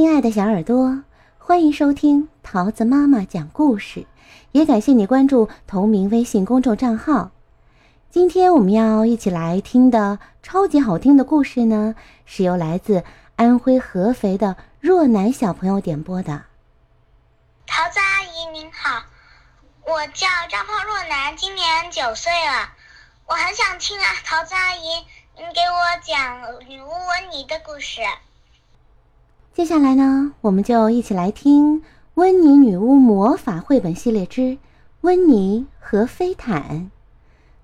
亲爱的小耳朵，欢迎收听桃子妈妈讲故事，也感谢你关注同名微信公众账号。今天我们要一起来听的超级好听的故事呢，是由来自安徽合肥的若楠小朋友点播的。桃子阿姨您好，我叫张胖若楠，今年九岁了，我很想听啊，桃子阿姨，您给我讲女巫温妮的故事。接下来呢，我们就一起来听《温妮女巫魔法绘本系列之温妮和飞毯》，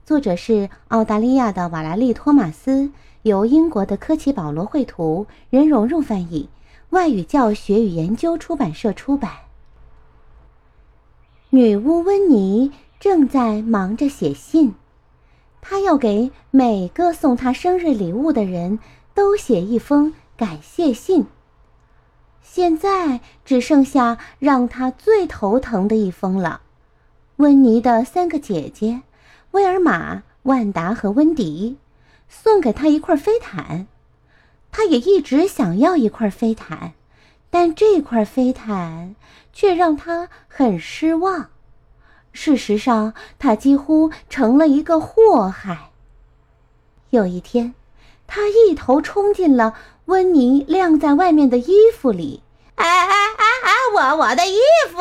作者是澳大利亚的瓦莱丽·托马斯，由英国的科奇·保罗绘图，任蓉蓉翻译，外语教学与研究出版社出版。女巫温妮正在忙着写信，她要给每个送她生日礼物的人都写一封感谢信。现在只剩下让他最头疼的一封了。温妮的三个姐姐，威尔玛、万达和温迪，送给他一块飞毯。他也一直想要一块飞毯，但这块飞毯却让他很失望。事实上，他几乎成了一个祸害。有一天，他一头冲进了温妮晾在外面的衣服里。哎哎哎哎！我我的衣服。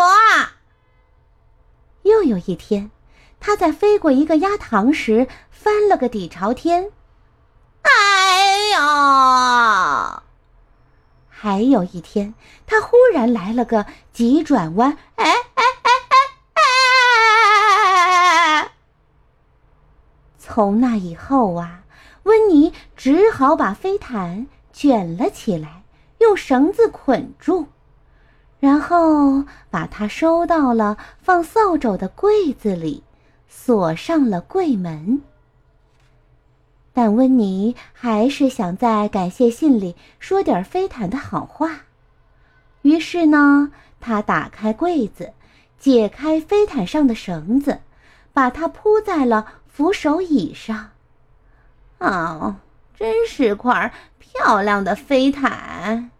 又有一天，他在飞过一个鸭塘时翻了个底朝天。哎呦！还有一天，他忽然来了个急转弯。哎哎哎哎！从那以后啊，温妮只好把飞毯卷了起来。用绳子捆住，然后把它收到了放扫帚的柜子里，锁上了柜门。但温妮还是想在感谢信里说点飞毯的好话，于是呢，他打开柜子，解开飞毯上的绳子，把它铺在了扶手椅上。哦，真是块漂亮的飞毯。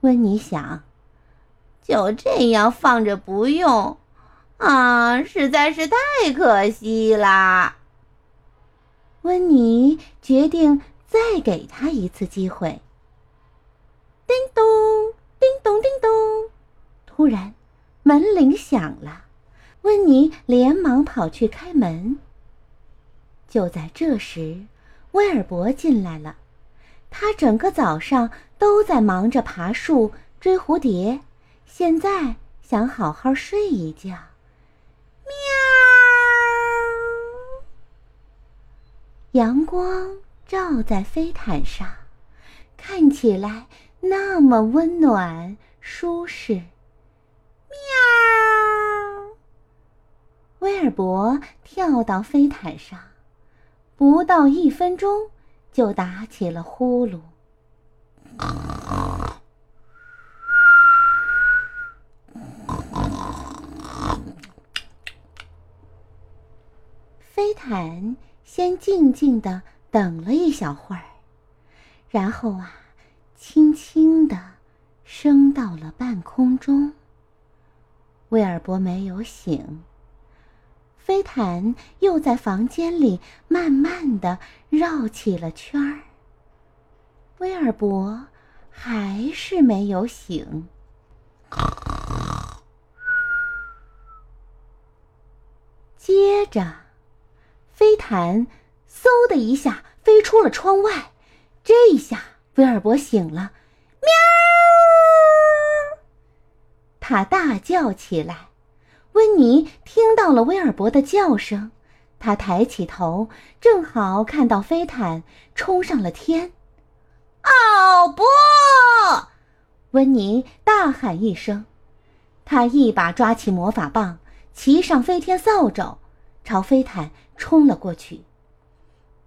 温妮想，就这样放着不用，啊，实在是太可惜啦。温妮决定再给他一次机会。叮咚，叮咚，叮咚！突然，门铃响了。温妮连忙跑去开门。就在这时，威尔伯进来了。他整个早上都在忙着爬树、追蝴蝶，现在想好好睡一觉。喵！阳光照在飞毯上，看起来那么温暖舒适。喵！威尔伯跳到飞毯上，不到一分钟。就打起了呼噜。飞毯先静静的等了一小会儿，然后啊，轻轻的升到了半空中。威尔伯没有醒。飞毯又在房间里慢慢的绕起了圈儿。威尔伯还是没有醒。接着，飞毯嗖的一下飞出了窗外。这一下，威尔伯醒了，喵！他大叫起来。温妮听到了威尔伯的叫声，他抬起头，正好看到飞毯冲上了天。哦不！温妮大喊一声，他一把抓起魔法棒，骑上飞天扫帚，朝飞毯冲了过去。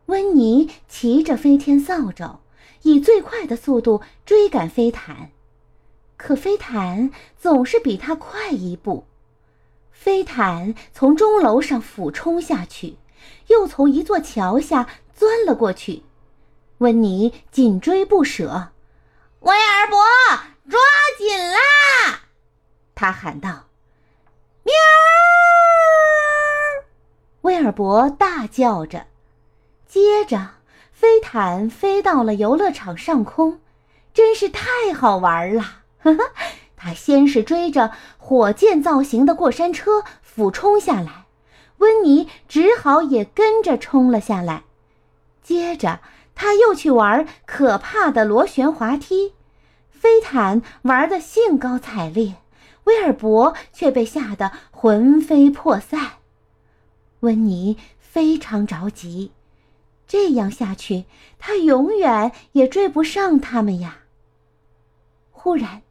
温妮骑着飞天扫帚，以最快的速度追赶飞毯，可飞毯总是比他快一步。飞毯从钟楼上俯冲下去，又从一座桥下钻了过去。温妮紧追不舍。威尔伯，抓紧啦他喊道：“喵！”威尔伯大叫着，接着飞毯飞到了游乐场上空，真是太好玩了！哈哈，他先是追着火箭造型的过山车俯冲下来，温妮只好也跟着冲了下来。接着，他又去玩可怕的螺旋滑梯，飞毯玩得兴高采烈，威尔伯却被吓得魂飞魄散。温妮非常着急，这样下去，他永远也追不上他们呀。忽然，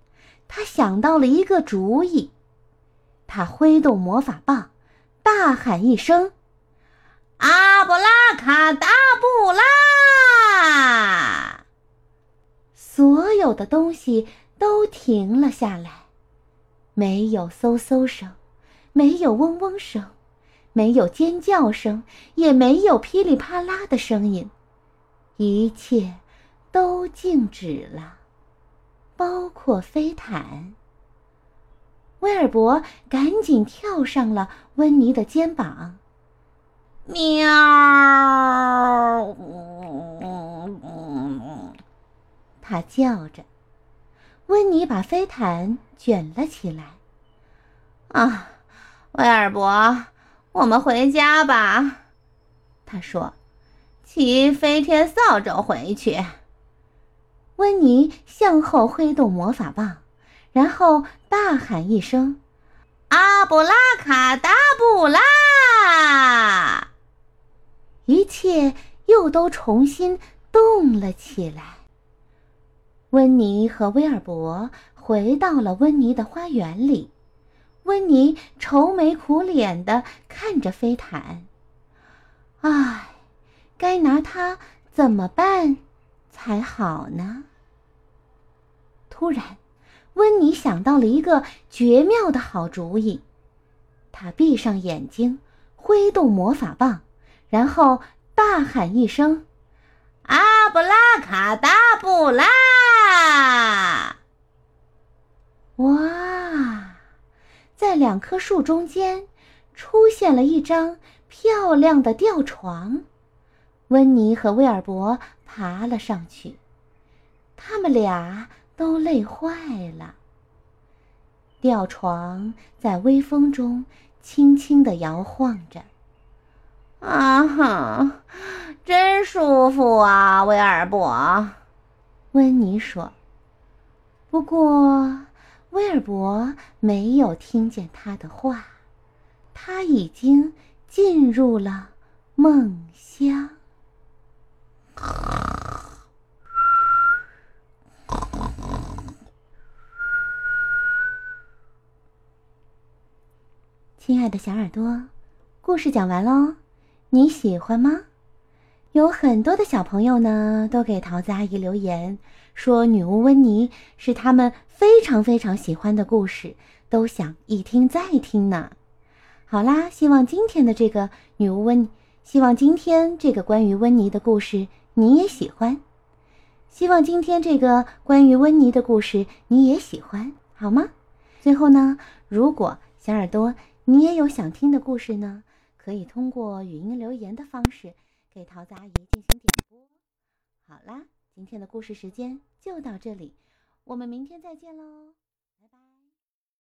他想到了一个主意，他挥动魔法棒，大喊一声。阿布拉卡达布拉！所有的东西都停了下来，没有嗖嗖声，没有嗡嗡声，没有尖叫声，也没有噼里啪啦的声音，一切都静止了，包括飞毯。威尔伯赶紧跳上了温妮的肩膀。喵！他叫着。温妮把飞毯卷了起来。啊，威尔伯，我们回家吧。他说：“骑飞天扫帚回去。”温妮向后挥动魔法棒，然后大喊一声：“阿布拉卡达布拉！”一切又都重新动了起来。温妮和威尔伯回到了温妮的花园里，温妮愁眉苦脸的看着飞毯。唉，该拿它怎么办才好呢？突然，温妮想到了一个绝妙的好主意。他闭上眼睛，挥动魔法棒。然后大喊一声：“阿布拉卡达布拉！”哇，在两棵树中间出现了一张漂亮的吊床。温妮和威尔伯爬了上去，他们俩都累坏了。吊床在微风中轻轻地摇晃着。啊哈，真舒服啊，威尔伯，温妮说。不过，威尔伯没有听见他的话，他已经进入了梦乡。亲爱的小耳朵，故事讲完喽。你喜欢吗？有很多的小朋友呢，都给桃子阿姨留言，说女巫温妮是他们非常非常喜欢的故事，都想一听再听呢。好啦，希望今天的这个女巫温，希望今天这个关于温妮的故事你也喜欢，希望今天这个关于温妮的故事你也喜欢，好吗？最后呢，如果小耳朵你也有想听的故事呢？可以通过语音留言的方式给桃子阿姨进行点播。好啦，今天的故事时间就到这里，我们明天再见喽，